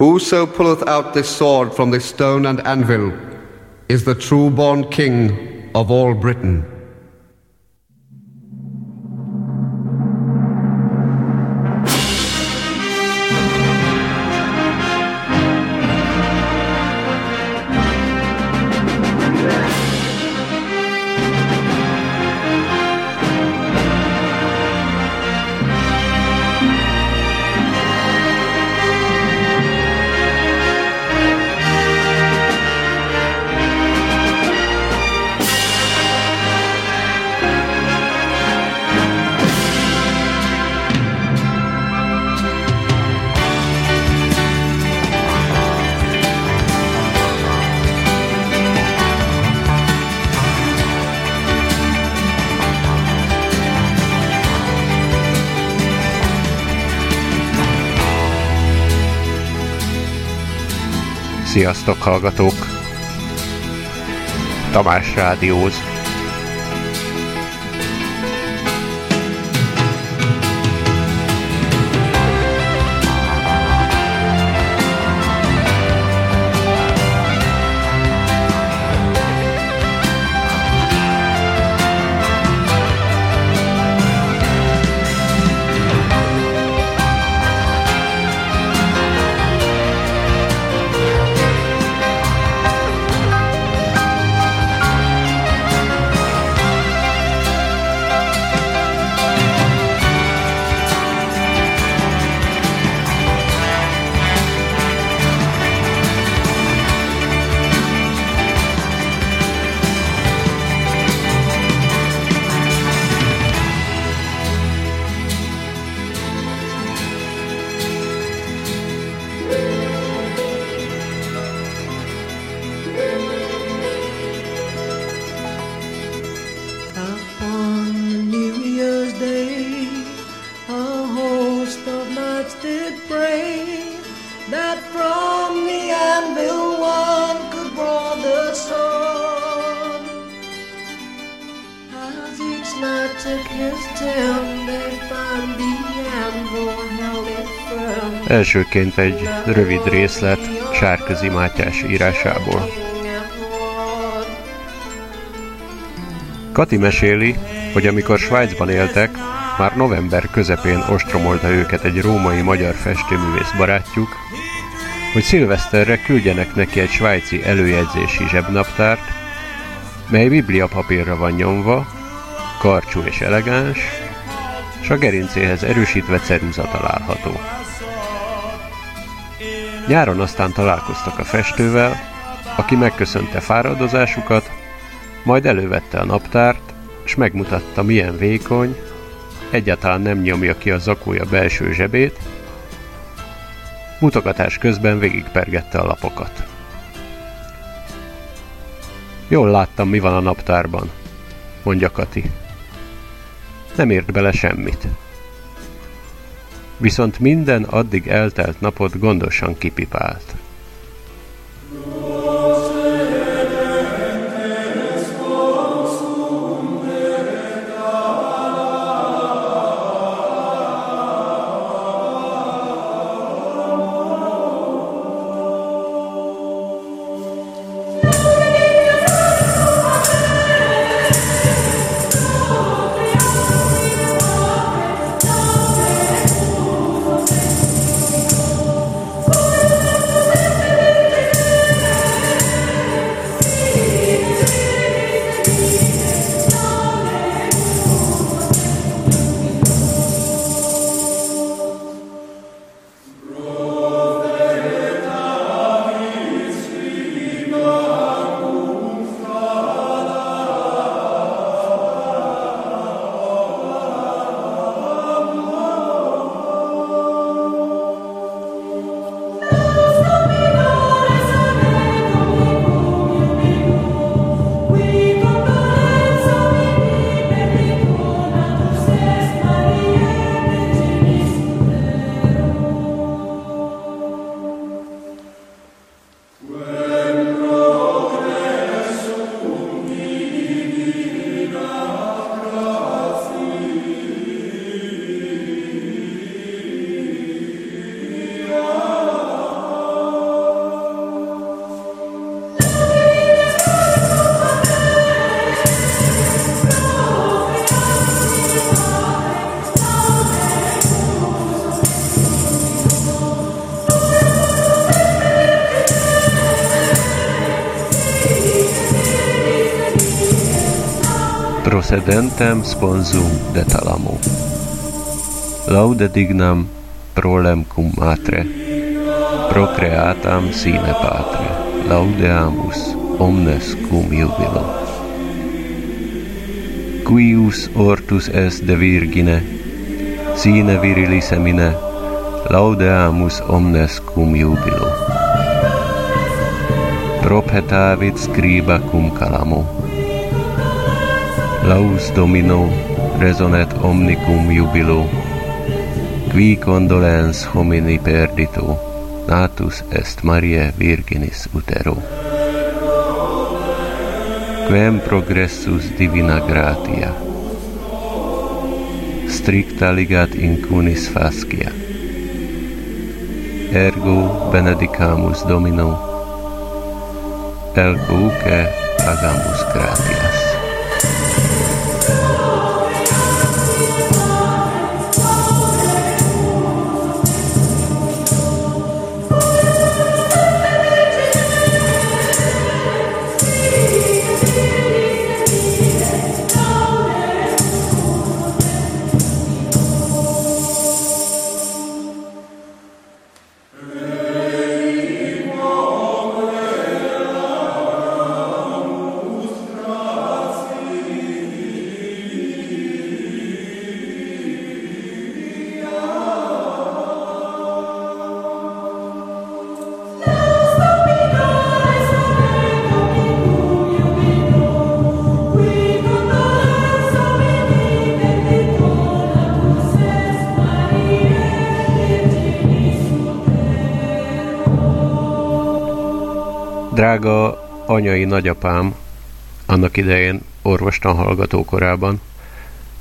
Whoso pulleth out this sword from this stone and anvil is the true born king of all Britain. Sziasztok hallgatók! Tamás Rádióz. Elsőként egy rövid részlet Sárközi Mátyás írásából. Kati meséli, hogy amikor Svájcban éltek, már november közepén ostromolta őket egy római magyar festőművész barátjuk, hogy szilveszterre küldjenek neki egy svájci előjegyzési zsebnaptárt, mely bibliapapírra van nyomva, karcsú és elegáns, és a gerincéhez erősítve ceruza található. Nyáron aztán találkoztak a festővel, aki megköszönte fáradozásukat, majd elővette a naptárt, és megmutatta milyen vékony, egyáltalán nem nyomja ki a zakója belső zsebét, mutogatás közben végigpergette a lapokat. Jól láttam, mi van a naptárban, mondja Kati. Nem ért bele semmit viszont minden addig eltelt napot gondosan kipipált. ardentem sponsum de talamo. Laude dignam prolem cum matre, procreatam sine patre, laudeamus omnes cum jubilo. Quius ortus est de virgine, sine virili semine, laudeamus omnes cum jubilo. Propetavit scriba cum calamo, Laus Domino, resonet omnicum jubilo, qui condolens homini perdito, natus est Mariae Virginis utero. Quem progressus divina gratia, stricta ligat in cunis fascia, ergo benedicamus Domino, elcuque agamus gratia. Anyai nagyapám, annak idején orvostan hallgató korában,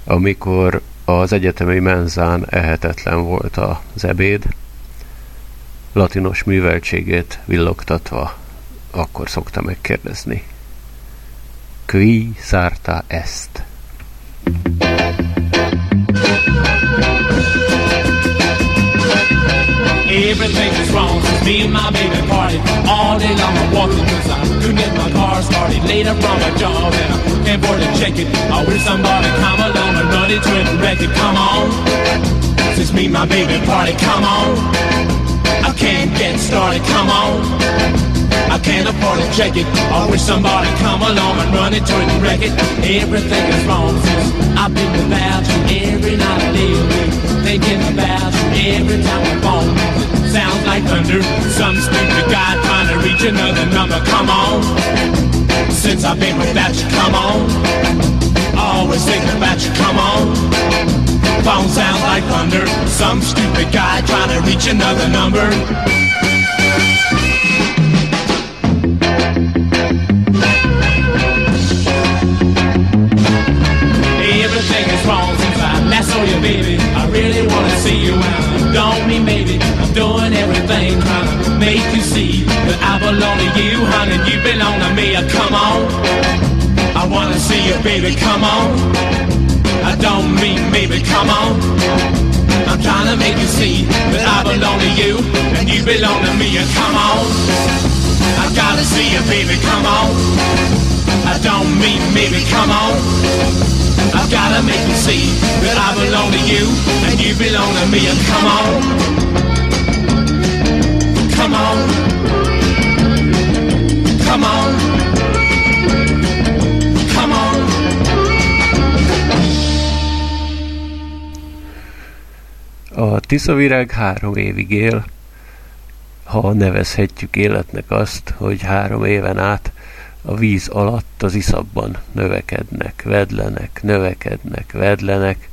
amikor az egyetemi menzán ehetetlen volt az ebéd, latinos műveltségét villogtatva, akkor szokta megkérdezni. Qui szárta ezt? Everything is wrong me and my baby party all day long. I'm walking cause I couldn't get my car started. Later from a job and I can't afford to check it. I wish somebody come along and run it to wreck it. Come on, since me my baby party, come on. I can't get started. Come on. I can't afford to check it. I wish somebody come along and run it to it and wreck it. Everything is wrong since I've been without you every night and day. Thinking about you every time I'm phone sounds like thunder. Some stupid guy trying to reach another number. Come on. Since I've been without you, come on. Always thinking about you, come on. Phone sounds like thunder. Some stupid guy trying to reach another number. Baby. I really wanna see you around. Don't mean maybe I'm doing everything trying to make you see that I belong to you, honey, you belong to me. Uh, come on, I wanna see you, baby. Come on, I don't mean maybe. Come on, I'm trying to make you see that I belong to you and you belong to me. Uh, come on, I gotta see you, baby. Come on, I don't mean maybe. Come on. I've gotta make you see that I belong to you and you belong to me. And. Come on. Come on. Come on. A tiszavirág három évig él, ha nevezhetjük életnek azt, hogy három éven át a víz alatt az iszabban növekednek, vedlenek, növekednek, vedlenek,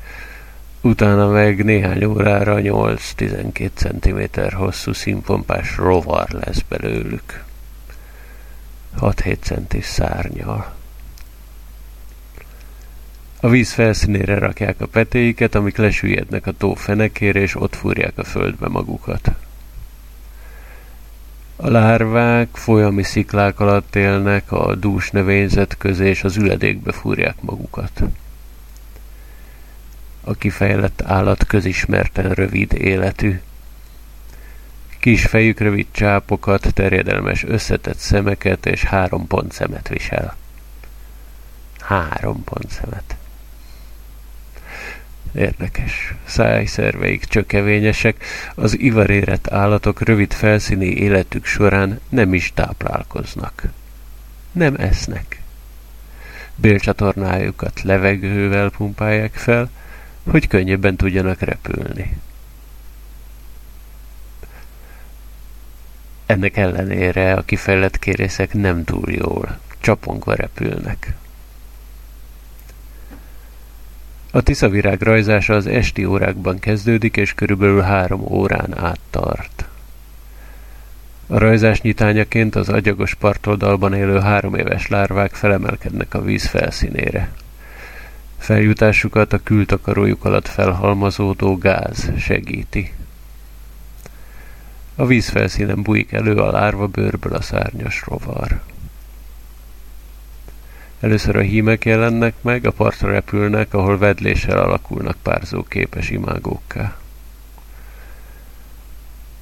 utána meg néhány órára 8-12 cm hosszú színpompás rovar lesz belőlük. 6-7 centis szárnyal. A víz felszínére rakják a petéiket, amik lesüllyednek a tó fenekére, és ott fúrják a földbe magukat. A lárvák folyami sziklák alatt élnek, a dús növényzet közé, és az üledékbe fúrják magukat. A kifejlett állat közismerten rövid életű. Kis fejük rövid csápokat, terjedelmes összetett szemeket és három pont szemet visel. Három pont szemet. Érdekes. Szájszerveik csökevényesek, az ivarérett állatok rövid felszíni életük során nem is táplálkoznak. Nem esznek. Bélcsatornájukat levegővel pumpálják fel, hogy könnyebben tudjanak repülni. Ennek ellenére a kifejlett kérészek nem túl jól, csapongva repülnek. A tiszavirág rajzása az esti órákban kezdődik, és körülbelül három órán át tart. A rajzás nyitányaként az agyagos partoldalban élő három éves lárvák felemelkednek a víz felszínére. Feljutásukat a kültakarójuk alatt felhalmozódó gáz segíti. A víz felszínen bújik elő a lárva bőrből a szárnyas rovar. Először a hímek jelennek meg, a partra repülnek, ahol vedléssel alakulnak párzóképes imágókká.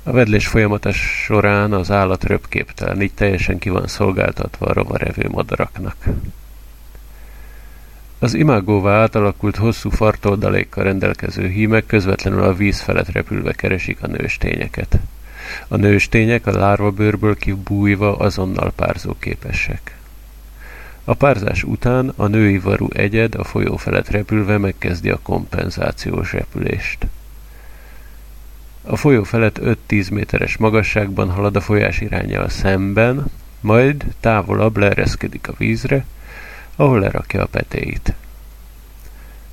A vedlés folyamatos során az állat röpképtelen, így teljesen ki van szolgáltatva a rovarevő madaraknak. Az imágóvá átalakult hosszú fartoldalékkal rendelkező hímek közvetlenül a víz felett repülve keresik a nőstényeket. A nőstények a lárvabőrből kibújva azonnal párzóképesek. A párzás után a női varú egyed a folyó felett repülve megkezdi a kompenzációs repülést. A folyó felett 5-10 méteres magasságban halad a folyás irányjal szemben, majd távolabb leereszkedik a vízre, ahol lerakja a petéit.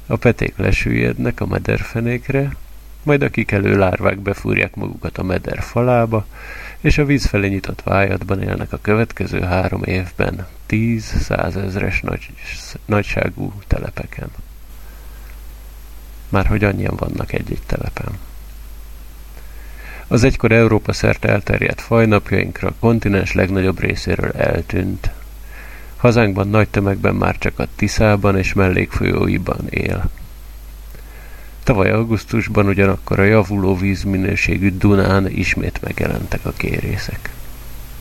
A peték lesüllyednek a mederfenékre, majd a kikelő lárvák befúrják magukat a meder falába, és a víz felé nyitott vájatban élnek a következő három évben, tíz százezres nagy, nagyságú telepeken. Már hogy annyian vannak egy-egy telepen. Az egykor Európa szerte elterjedt faj napjainkra a kontinens legnagyobb részéről eltűnt. Hazánkban nagy tömegben már csak a Tiszában és mellékfolyóiban él. Tavaly augusztusban ugyanakkor a javuló vízminőségű Dunán ismét megjelentek a kérészek.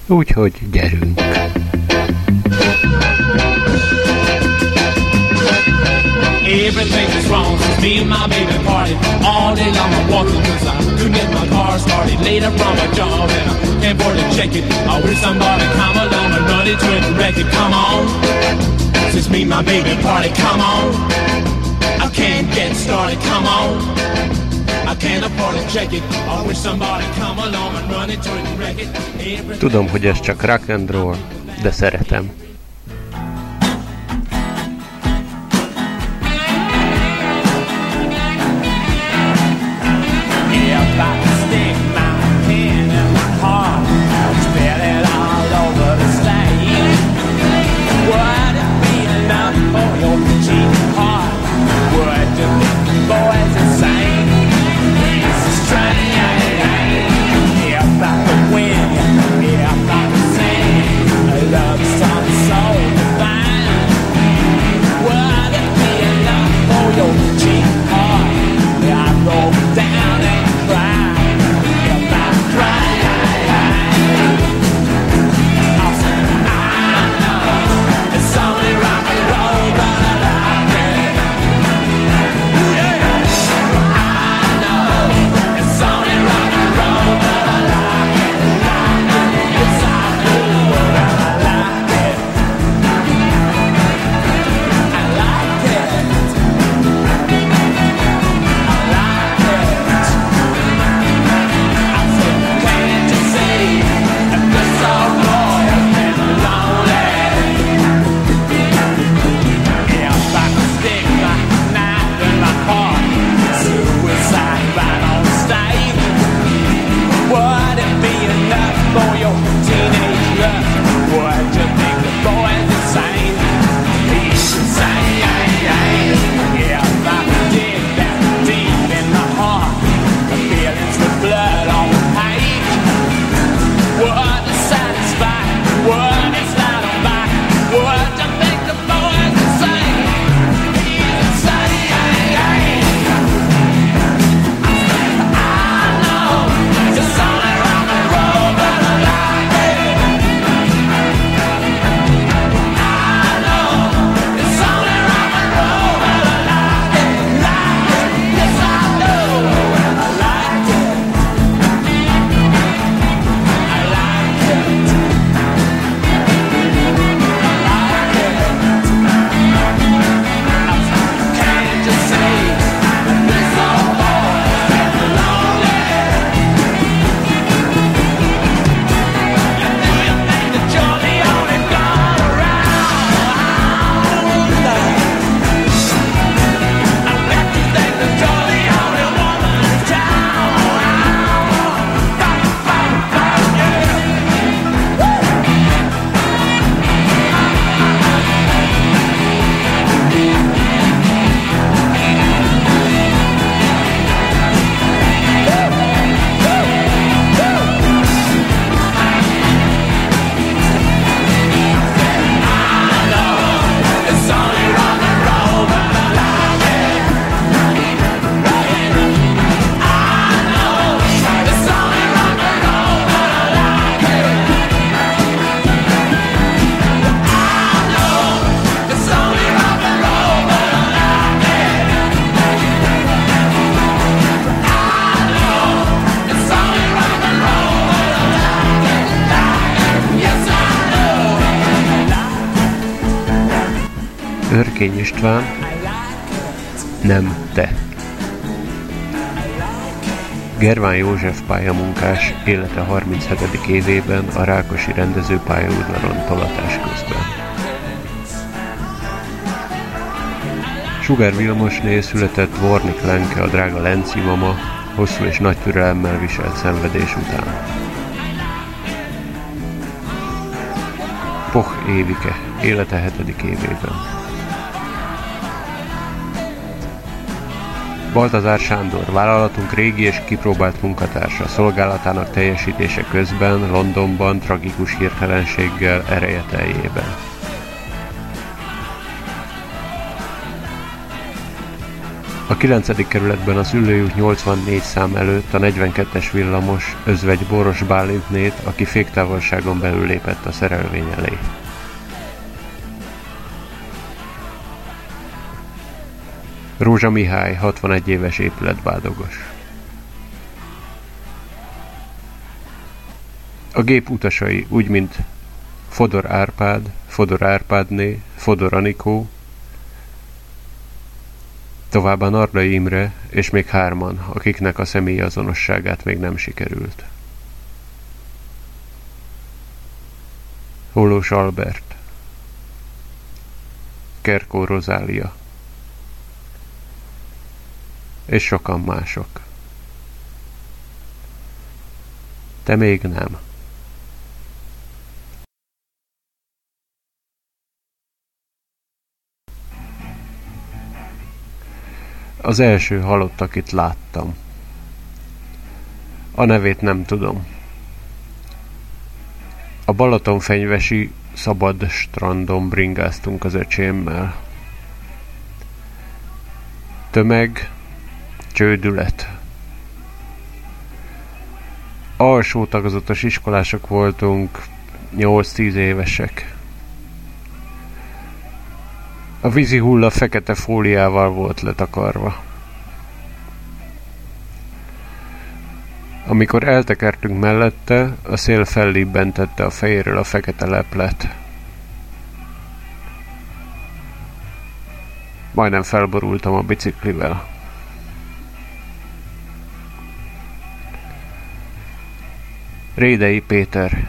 Úgyhogy gyerünk! Everything wrong since me and my baby party All day long I'm walking cause I couldn't get my car started Later from my job and I can't afford to check it. I wish somebody come along and run it to it it. Come on, since me and my baby party, come on can't get started, come on. Tudom, hogy ez csak rock and roll, de szeretem. I István, nem te. Gerván József pályamunkás élete 37. évében a Rákosi rendező pályaudvaron tolatás közben. Sugár Vilmosné született Vornik Lenke a drága Lenci mama, hosszú és nagy türelemmel viselt szenvedés után. Poch Évike, élete hetedik évében. Baltazár Sándor, vállalatunk régi és kipróbált munkatársa, szolgálatának teljesítése közben Londonban tragikus hirtelenséggel ereje teljében. A 9. kerületben az ülőjút 84 szám előtt a 42-es villamos özvegy Boros Bálintnét, aki féktávolságon belül lépett a szerelvény elé. Rózsa Mihály, 61 éves épületbádogos. A gép utasai úgy, mint Fodor Árpád, Fodor Árpádné, Fodor Anikó, továbbá Nardai Imre, és még hárman, akiknek a személyi azonosságát még nem sikerült. Hollós Albert Kerkó Rozália és sokan mások. Te még nem. Az első halott, akit láttam. A nevét nem tudom. A Balaton fenyvesi szabad strandon bringáztunk az öcsémmel. Tömeg, Csődület. Alsó tagozatos iskolások voltunk, 8-10 évesek. A vízi hulla fekete fóliával volt letakarva. Amikor eltekertünk mellette, a szél fellibbentette a fejéről a fekete leplet. Majdnem felborultam a biciklivel. Rédei Péter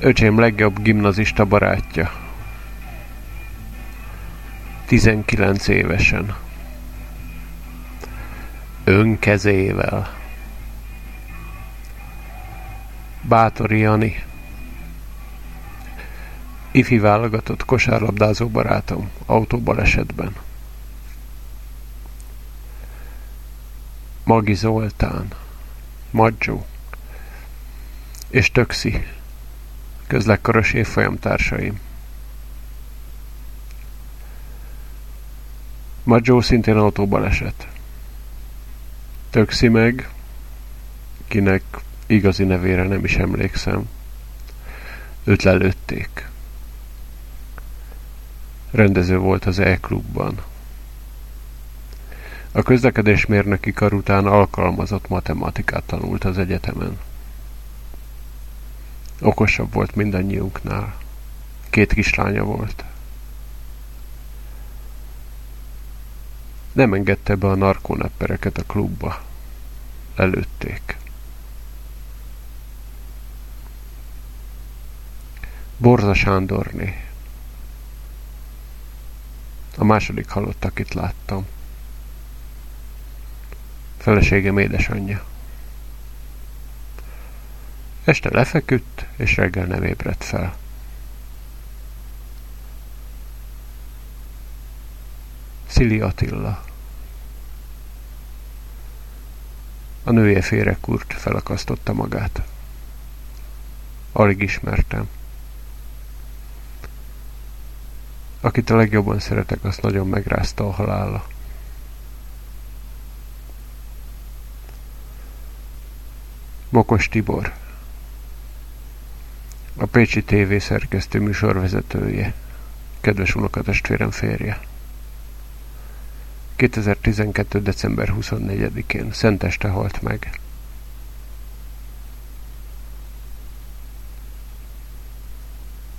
Öcsém legjobb gimnazista barátja. 19 évesen. Önkezével. Bátori Jani. Ifi válogatott kosárlabdázó barátom autóbalesetben. Magi Zoltán. Maggio és Töxi, közlekkoros évfolyam társaim. Maggio szintén autóbaleset. Töxi meg, kinek igazi nevére nem is emlékszem, őt lelőtték. Rendező volt az E-klubban. A közlekedésmérnöki kar után alkalmazott matematikát tanult az egyetemen. Okosabb volt mindannyiunknál. Két kislánya volt. Nem engedte be a narkóneppereket a klubba. Előtték. Borza Sándorné. A második halott, akit láttam. Feleségem édesanyja. Este lefeküdt, és reggel nem ébredt fel. Szili Attila. A nője félrekurt felakasztotta magát. Alig ismertem. Akit a legjobban szeretek, azt nagyon megrázta a halála. Bokos Tibor A Pécsi TV szerkesztő műsorvezetője Kedves unokatestvérem férje 2012. december 24-én Szenteste halt meg.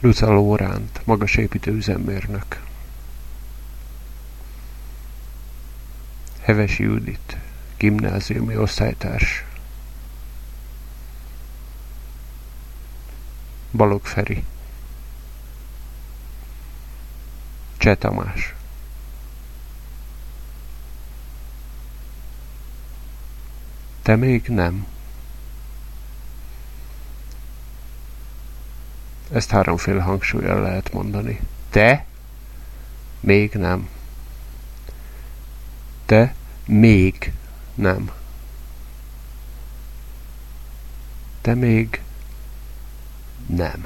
Luca Lóránt, magasépítő üzemmérnök. Hevesi Judit, gimnáziumi osztálytárs. Balog Feri. Cseh Tamás. Te még nem. Ezt háromféle hangsúlyjal lehet mondani. Te még nem. Te még nem. Te még nem.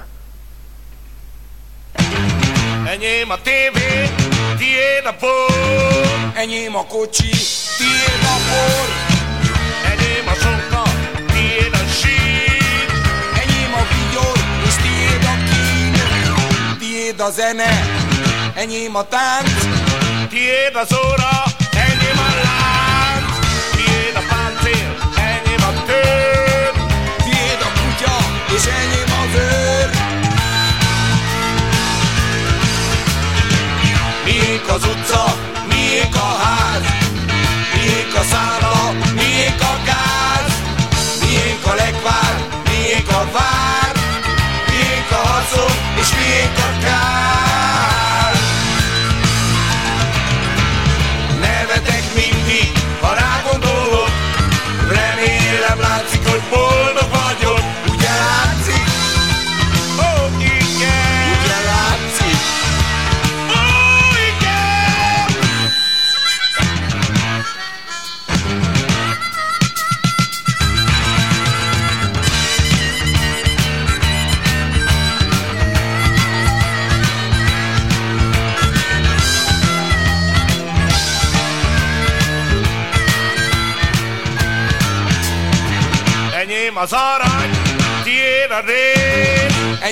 Enyém a tévé, tiéd a por. Enyém a kocsi, tiéd a por. Enyém a sonka, tiéd a sír. Enyém a vigyor, és tiéd a kín. Tiéd a zene, enyém a tánc. Tiéd az óra, utca, miénk a ház. Miénk a szála, miénk a gáz. Miénk a lekvár, miénk a vár. Miénk a haszon, és miénk a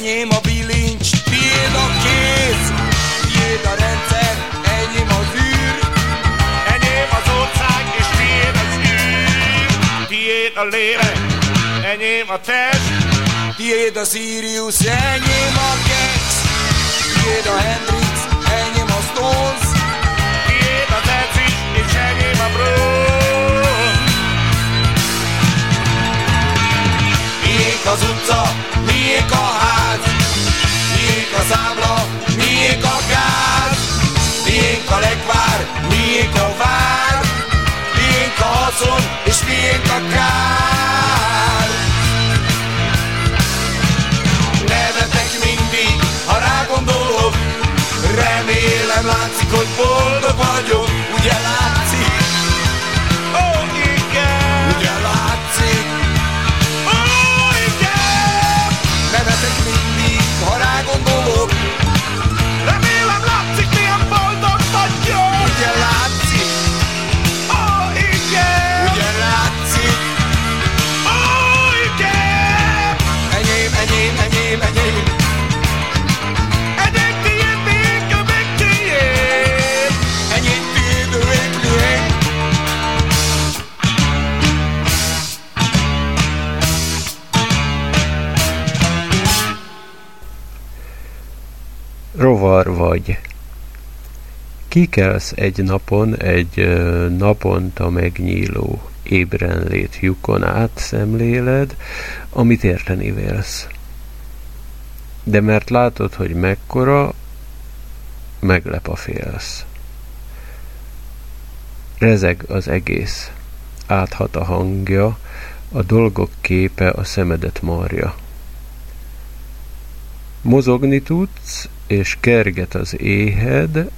Enyém a bilincs, tiéd a kéz. Tiéd a rendszer, enyém az űr. enyém az ország, és tiéd az űr. Tiéd a lélek, enyém a test, Tiéd a Sirius, enyém a Gex. Tiéd a Hendrix, enyém a Stones. tiéd az Ezis, és enyém a Bronx. Miénk az utca, miénk a ház, miénk a számla, miénk a gáz, miénk a lekvár, miénk a vár, miénk a haszon, és miénk a kár. Nevetek mindig, ha rágondolok, remélem látszik, hogy boldog vagyok, ugye látszik? Rovar vagy. Kikelsz egy napon egy naponta megnyíló ébrenlét lyukon át szemléled, amit érteni vélsz. De mert látod, hogy mekkora, meglep a félsz. Rezeg az egész, áthat a hangja, a dolgok képe a szemedet marja. Mozogni tudsz, és kerget az éhed,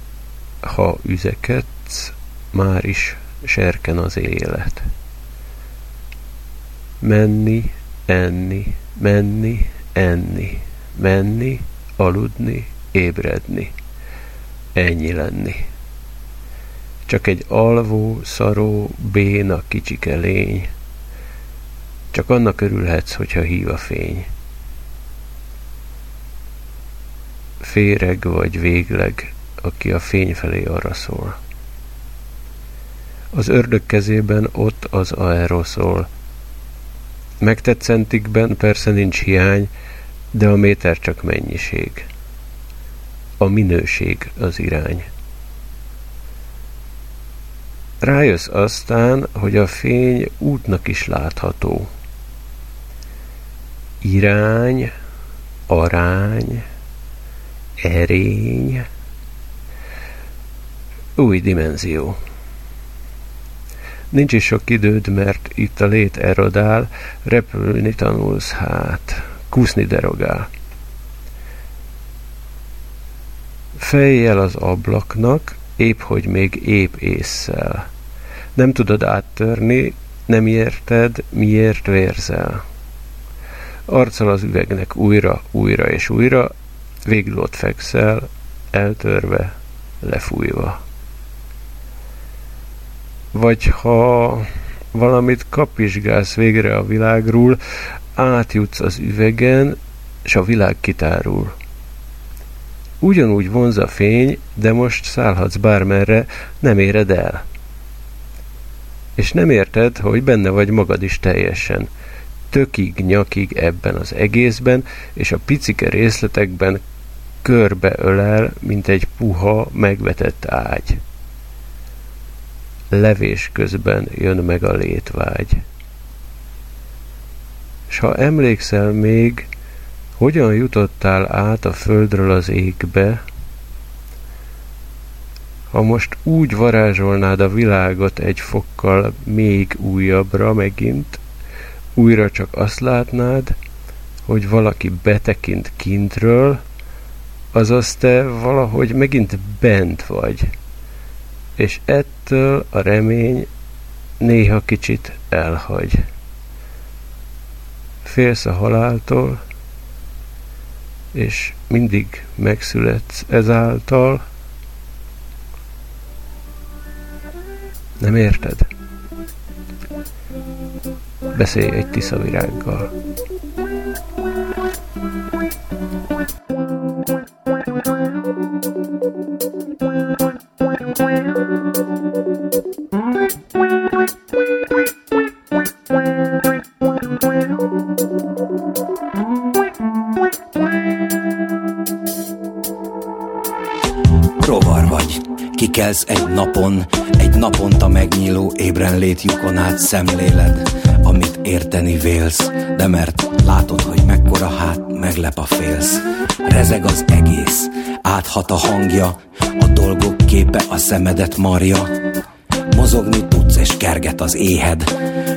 ha üzekedsz, már is serken az élet. Menni, enni, menni, enni, menni, aludni, ébredni. Ennyi lenni. Csak egy alvó, szaró, béna kicsike lény. Csak annak örülhetsz, hogyha hív a fény. Féreg vagy végleg, aki a fény felé arra szól. Az ördög kezében ott az aeroszol. Megtett centikben persze nincs hiány, de a méter csak mennyiség. a minőség az irány. Rájössz aztán, hogy a fény útnak is látható. Irány, arány, erény, új dimenzió. Nincs is sok időd, mert itt a lét erodál, repülni tanulsz hát, kúszni derogál. Fejjel az ablaknak, épp hogy még épp észszel. Nem tudod áttörni, nem érted, miért vérzel. Arccal az üvegnek újra, újra és újra, végül ott fekszel, eltörve, lefújva. Vagy ha valamit kapizsgálsz végre a világról, átjutsz az üvegen, és a világ kitárul. Ugyanúgy vonz a fény, de most szállhatsz bármerre, nem éred el. És nem érted, hogy benne vagy magad is teljesen. Tökig, nyakig ebben az egészben, és a picike részletekben körbe ölel, mint egy puha, megvetett ágy. Levés közben jön meg a létvágy. S ha emlékszel még, hogyan jutottál át a földről az égbe, ha most úgy varázsolnád a világot egy fokkal még újabbra megint, újra csak azt látnád, hogy valaki betekint kintről, azaz te valahogy megint bent vagy, és ettől a remény néha kicsit elhagy. Félsz a haláltól, és mindig megszületsz ezáltal. Nem érted? Beszélj egy tiszavirággal. Kikelsz egy napon, egy naponta megnyíló ébrenlét lyukon át szemléled, amit érteni vélsz, de mert látod, hogy mekkora hát, meglep a félsz. Rezeg az egész, áthat a hangja, a dolgok képe a szemedet marja. Mozogni tudsz és kerget az éhed,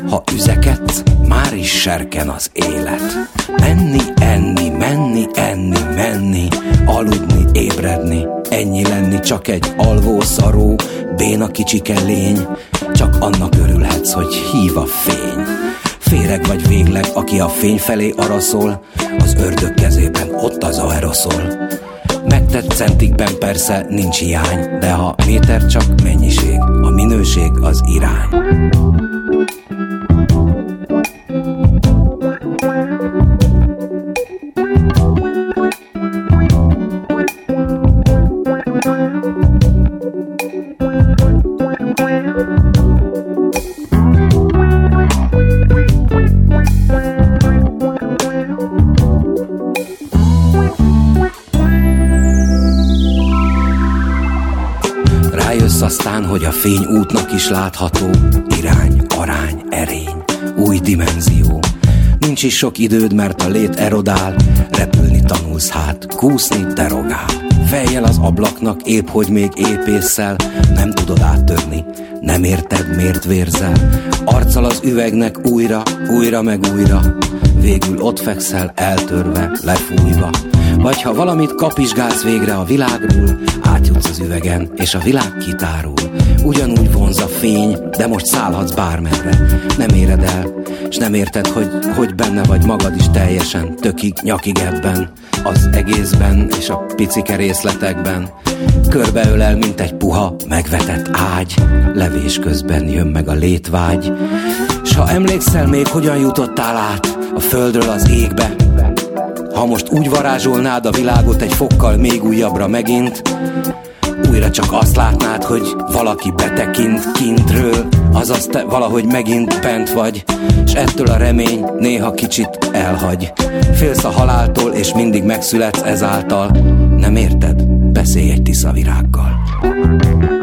ha üzekedsz, már is serken az élet. Menni, enni, menni, enni, menni, aludni, ébredni, ennyi lenni csak egy alvó szaró, béna kicsike lény, csak annak örülhetsz, hogy hív a fény. Féreg vagy végleg, aki a fény felé araszol, az ördög kezében ott az aeroszol. Megtett centikben persze nincs hiány, de ha méter csak mennyiség, a minőség az irány. Fény útnak is látható irány, arány, erény, új dimenzió. Nincs is sok időd, mert a lét erodál, repülni tanulsz hát, kúszni derogál. Fejjel az ablaknak, épp hogy még épészel, nem tudod áttörni, nem érted, miért vérzel. Arccal az üvegnek újra, újra meg újra, végül ott fekszel, eltörve, lefújva. Vagy ha valamit kapizsgálsz végre a világról, átjutsz az üvegen, és a világ kitárul. Ugyanúgy vonz a fény, de most szállhatsz bármerre. Nem éred el, és nem érted, hogy, hogy benne vagy magad is teljesen, tökig, nyakig ebben, az egészben és a picike részletekben. Körbeölel, mint egy puha, megvetett ágy, levés közben jön meg a létvágy. S ha emlékszel még, hogyan jutottál át a földről az égbe, ha most úgy varázsolnád a világot egy fokkal még újabbra megint, újra csak azt látnád, hogy valaki betekint kintről, azaz te valahogy megint bent vagy, és ettől a remény néha kicsit elhagy. Félsz a haláltól, és mindig megszületsz ezáltal, Nem érted? Beszélj egy tiszavirággal. Nevetek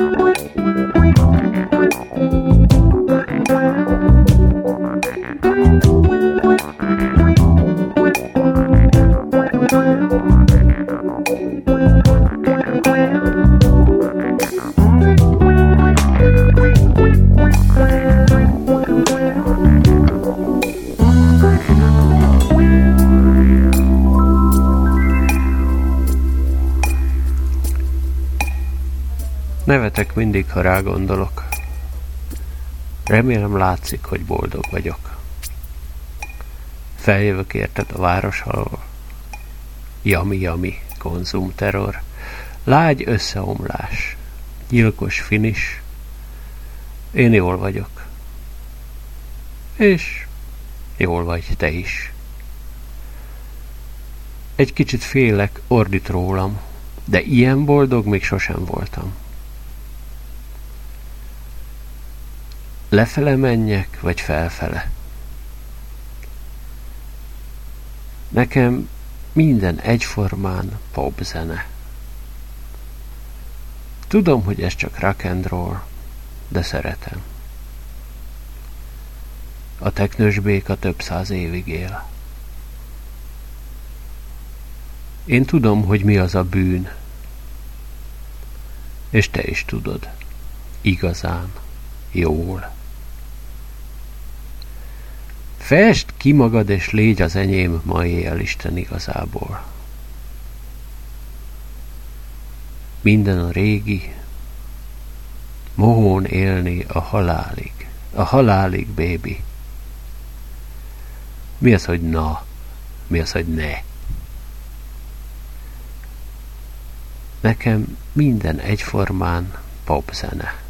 mindig, ha rágondolok. Remélem látszik, hogy boldog vagyok. Feljövök érted a város alól. Jami-jami, konzumterror. Lágy összeomlás. Gyilkos finis. Én jól vagyok. És jól vagy te is. Egy kicsit félek, ordít rólam, de ilyen boldog még sosem voltam. Lefele menjek, vagy felfele? Nekem minden egyformán popzene. Tudom, hogy ez csak rock and roll, de szeretem. A teknős béka több száz évig él. Én tudom, hogy mi az a bűn. És te is tudod. Igazán. Jól. Fest ki magad, és légy az enyém ma éjjel Isten igazából. Minden a régi, mohón élni a halálig, a halálig, bébi. Mi az, hogy na? Mi az, hogy ne? Nekem minden egyformán popzene.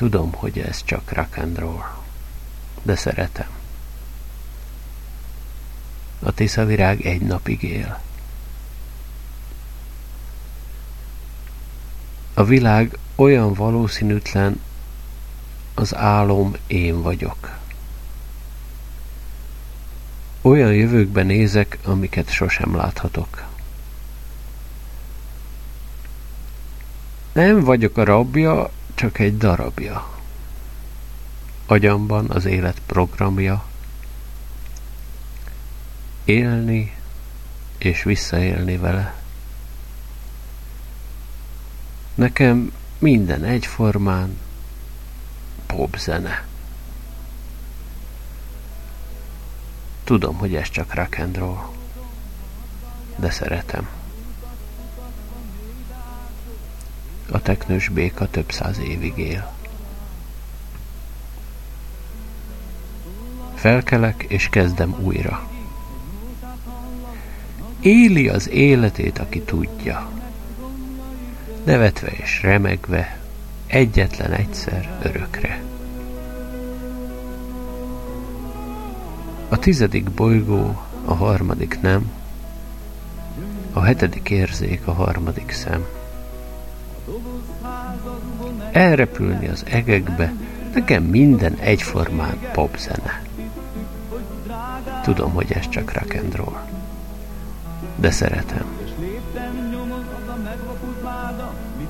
Tudom, hogy ez csak rock and roll, de szeretem. A tiszavirág egy napig él. A világ olyan valószínűtlen, az álom én vagyok. Olyan jövőkben nézek, amiket sosem láthatok. Nem vagyok a rabja, csak egy darabja. Agyamban az élet programja. Élni és visszaélni vele. Nekem minden egyformán popzene. Tudom, hogy ez csak rock and roll, de szeretem. A teknős béka több száz évig él. Felkelek és kezdem újra. Éli az életét, aki tudja. Nevetve és remegve, egyetlen egyszer örökre. A tizedik bolygó, a harmadik nem, a hetedik érzék, a harmadik szem. Elrepülni az egekbe, nekem minden egyformán popzene. Tudom, hogy ez csak rock and roll. De szeretem.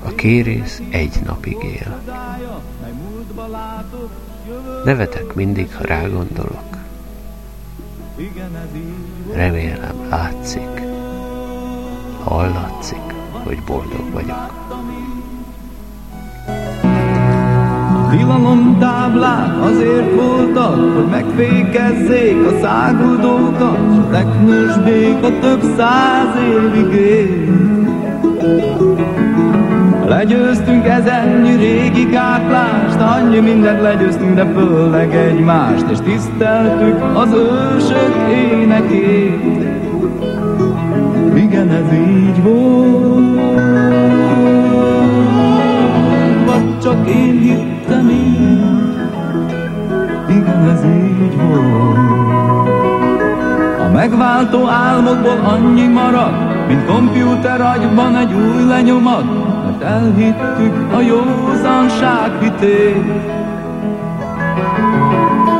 A kérész egy napig él. Nevetek mindig, ha rágondolok. Remélem látszik, hallatszik, hogy boldog vagyok. Tilalom táblák azért voltak, hogy megfékezzék a száguldókat, s a teknős béka több száz évig él. Legyőztünk ezennyi régi gátlást, annyi mindent legyőztünk, de főleg egymást, és tiszteltük az ősök énekét. Igen, ez így volt, vagy csak én hittem így, igen, ez így volt. A megváltó álmokból annyi marad, mint kompjúter agyban egy új lenyomat, mert elhittük a józanság hitét.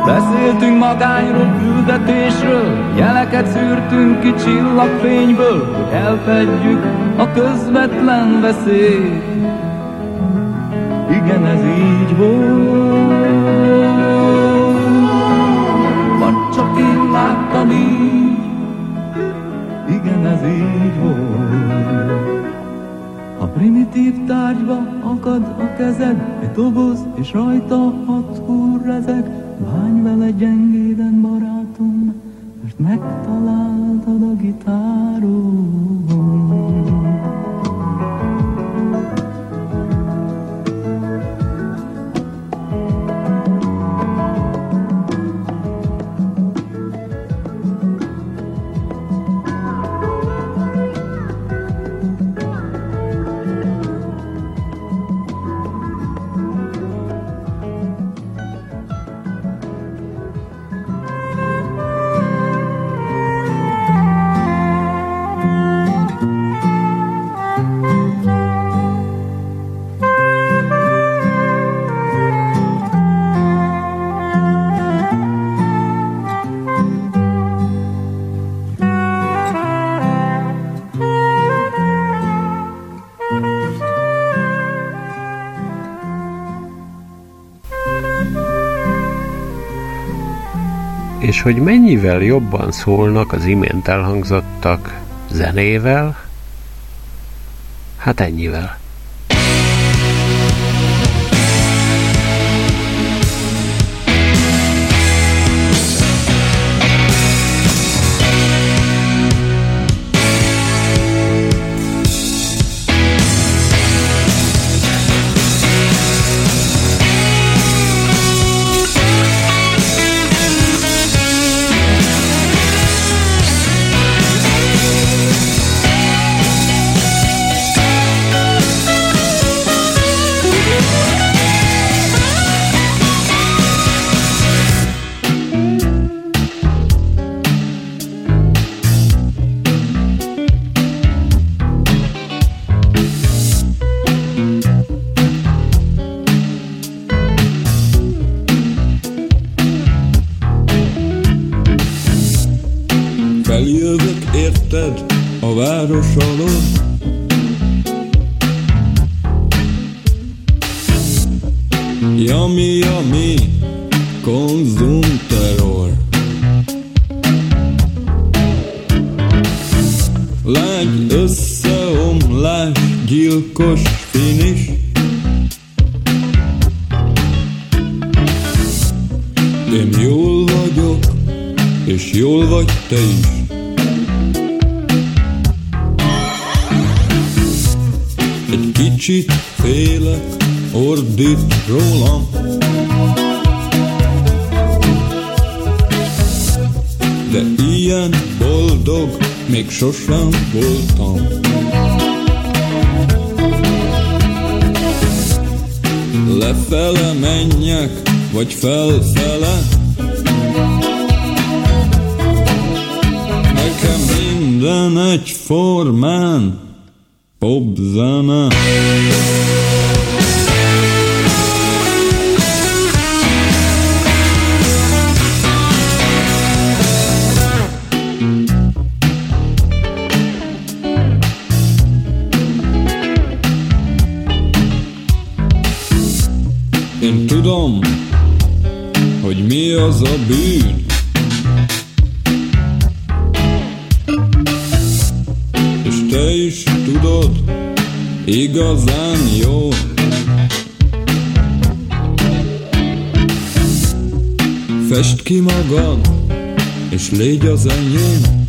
Beszéltük Döntünk magányról, küldetésről, jeleket szűrtünk ki csillagfényből, hogy elfedjük a közvetlen veszélyt. Igen, ez így volt, vagy csak én láttam így, igen, ez így volt. A primitív tárgyba akad a kezed, egy doboz, és rajta hat húrrezek, bány vele gyengéden, barátom, mert megtaláltad a gitáron. És hogy mennyivel jobban szólnak az imént elhangzottak zenével, hát ennyivel. Tudom, hogy mi az a bűn. Magad, és légy az enyém.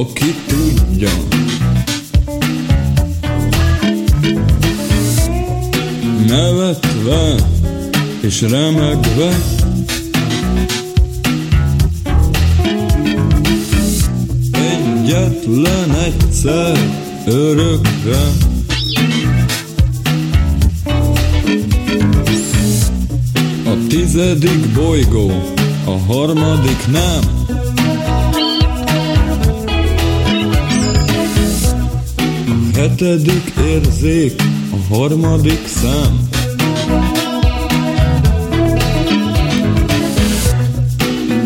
Aki tudja. Nevetve és remegve. Egyetlen egyszer örökre. A tizedik bolygó, a harmadik nem hetedik érzék, a harmadik szem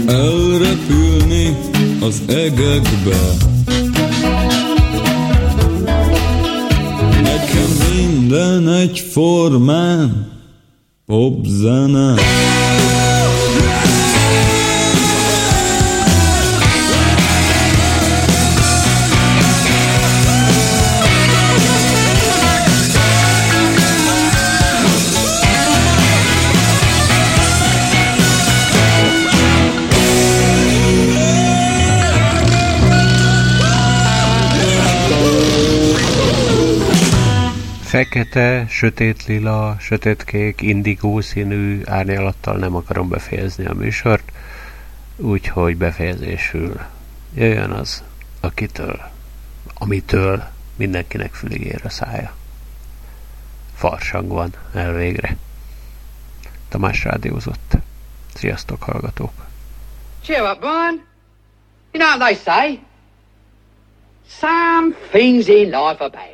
Elrepülni az egekbe. Nekem minden egyformán Popzene Fekete, sötét lila, sötétkék, indigó színű árnyalattal nem akarom befejezni a műsort, úgyhogy befejezésül jöjjön az, akitől, amitől mindenkinek fülig ér a szája. Farsang van elvégre. Tamás rádiózott. Sziasztok, hallgatók! Cheer up, Brian. You know what they say? Some things in life are bad.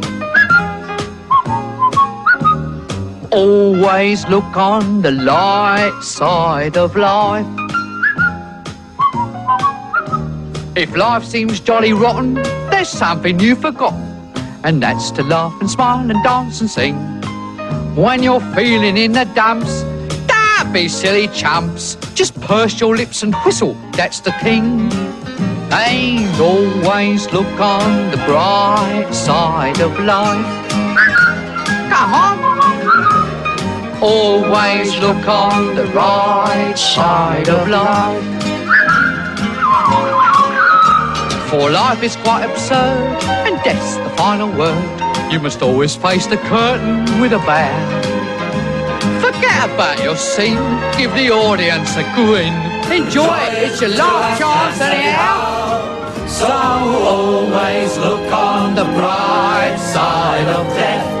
Always look on the light side of life. If life seems jolly rotten, there's something you've forgotten, and that's to laugh and smile and dance and sing. When you're feeling in the dumps, don't be silly chumps. Just purse your lips and whistle, that's the thing. And always look on the bright side of life. Come on. Always look on the right side of life. For life is quite absurd, and death's the final word. You must always face the curtain with a bow. Forget about your scene, give the audience a grin. Enjoy it, it's your last chance anyhow. So always look on the bright side of death.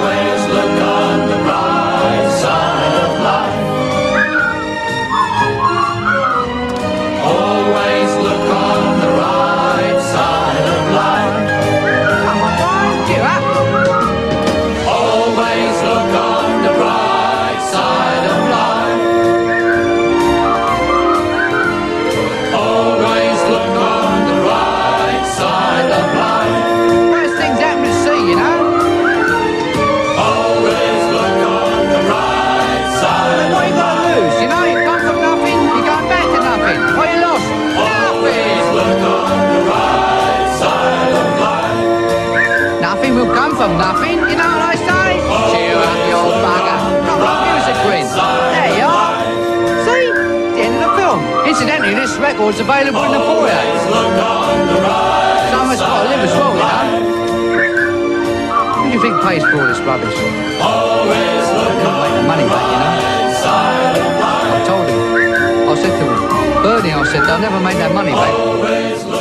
record's available in the foyer. Someone's got to live as well, you know. Who do you think pays for all this rubbish? Always look make the money back, you know. I told him. I said to him, Bernie, I said, they'll never make that money back.